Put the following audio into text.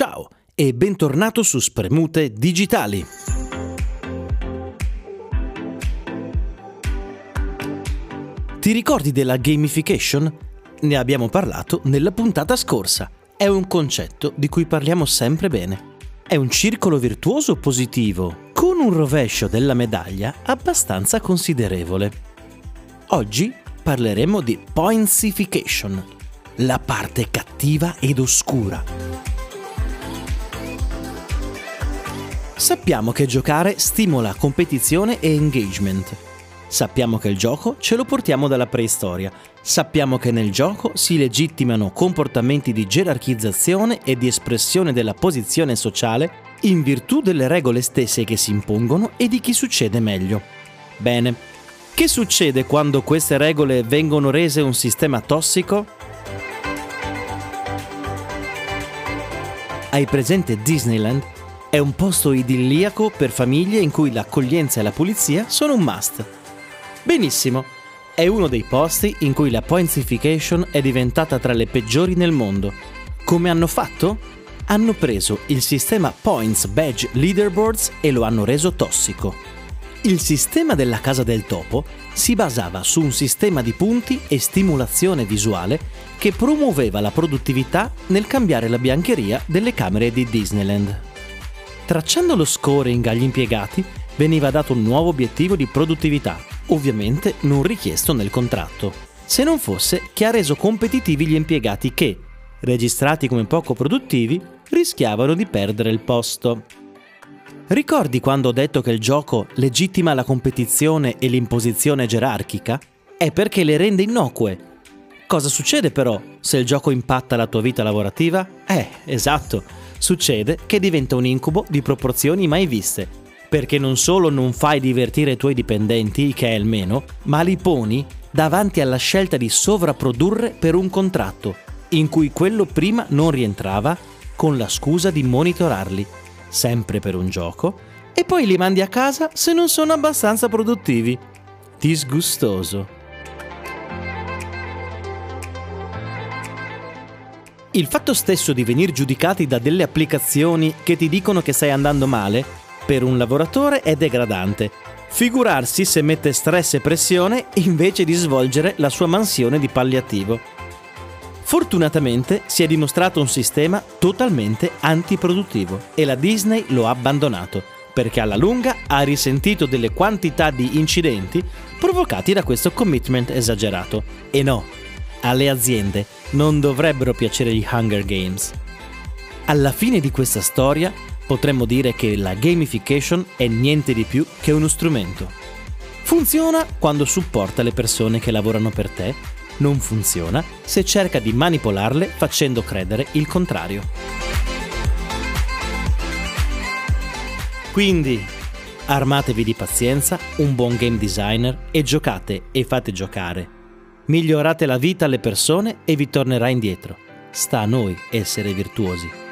Ciao e bentornato su Spremute Digitali. Ti ricordi della gamification? Ne abbiamo parlato nella puntata scorsa. È un concetto di cui parliamo sempre bene. È un circolo virtuoso positivo, con un rovescio della medaglia abbastanza considerevole. Oggi parleremo di pointsification, la parte cattiva ed oscura. Sappiamo che giocare stimola competizione e engagement. Sappiamo che il gioco ce lo portiamo dalla preistoria. Sappiamo che nel gioco si legittimano comportamenti di gerarchizzazione e di espressione della posizione sociale in virtù delle regole stesse che si impongono e di chi succede meglio. Bene, che succede quando queste regole vengono rese un sistema tossico? Hai presente Disneyland? È un posto idilliaco per famiglie in cui l'accoglienza e la pulizia sono un must. Benissimo, è uno dei posti in cui la pointsification è diventata tra le peggiori nel mondo. Come hanno fatto? Hanno preso il sistema Points Badge Leaderboards e lo hanno reso tossico. Il sistema della Casa del Topo si basava su un sistema di punti e stimolazione visuale che promuoveva la produttività nel cambiare la biancheria delle camere di Disneyland. Tracciando lo scoring agli impiegati veniva dato un nuovo obiettivo di produttività, ovviamente non richiesto nel contratto, se non fosse che ha reso competitivi gli impiegati che, registrati come poco produttivi, rischiavano di perdere il posto. Ricordi quando ho detto che il gioco legittima la competizione e l'imposizione gerarchica? È perché le rende innocue. Cosa succede però se il gioco impatta la tua vita lavorativa? Eh, esatto, succede che diventa un incubo di proporzioni mai viste, perché non solo non fai divertire i tuoi dipendenti, che è il meno, ma li poni davanti alla scelta di sovrapprodurre per un contratto, in cui quello prima non rientrava, con la scusa di monitorarli sempre per un gioco, e poi li mandi a casa se non sono abbastanza produttivi. Disgustoso. Il fatto stesso di venire giudicati da delle applicazioni che ti dicono che stai andando male, per un lavoratore è degradante. Figurarsi se mette stress e pressione invece di svolgere la sua mansione di palliativo. Fortunatamente si è dimostrato un sistema totalmente antiproduttivo e la Disney lo ha abbandonato perché alla lunga ha risentito delle quantità di incidenti provocati da questo commitment esagerato. E no, alle aziende non dovrebbero piacere gli Hunger Games. Alla fine di questa storia potremmo dire che la gamification è niente di più che uno strumento. Funziona quando supporta le persone che lavorano per te non funziona se cerca di manipolarle facendo credere il contrario. Quindi armatevi di pazienza, un buon game designer e giocate e fate giocare. Migliorate la vita alle persone e vi tornerà indietro. Sta a noi essere virtuosi.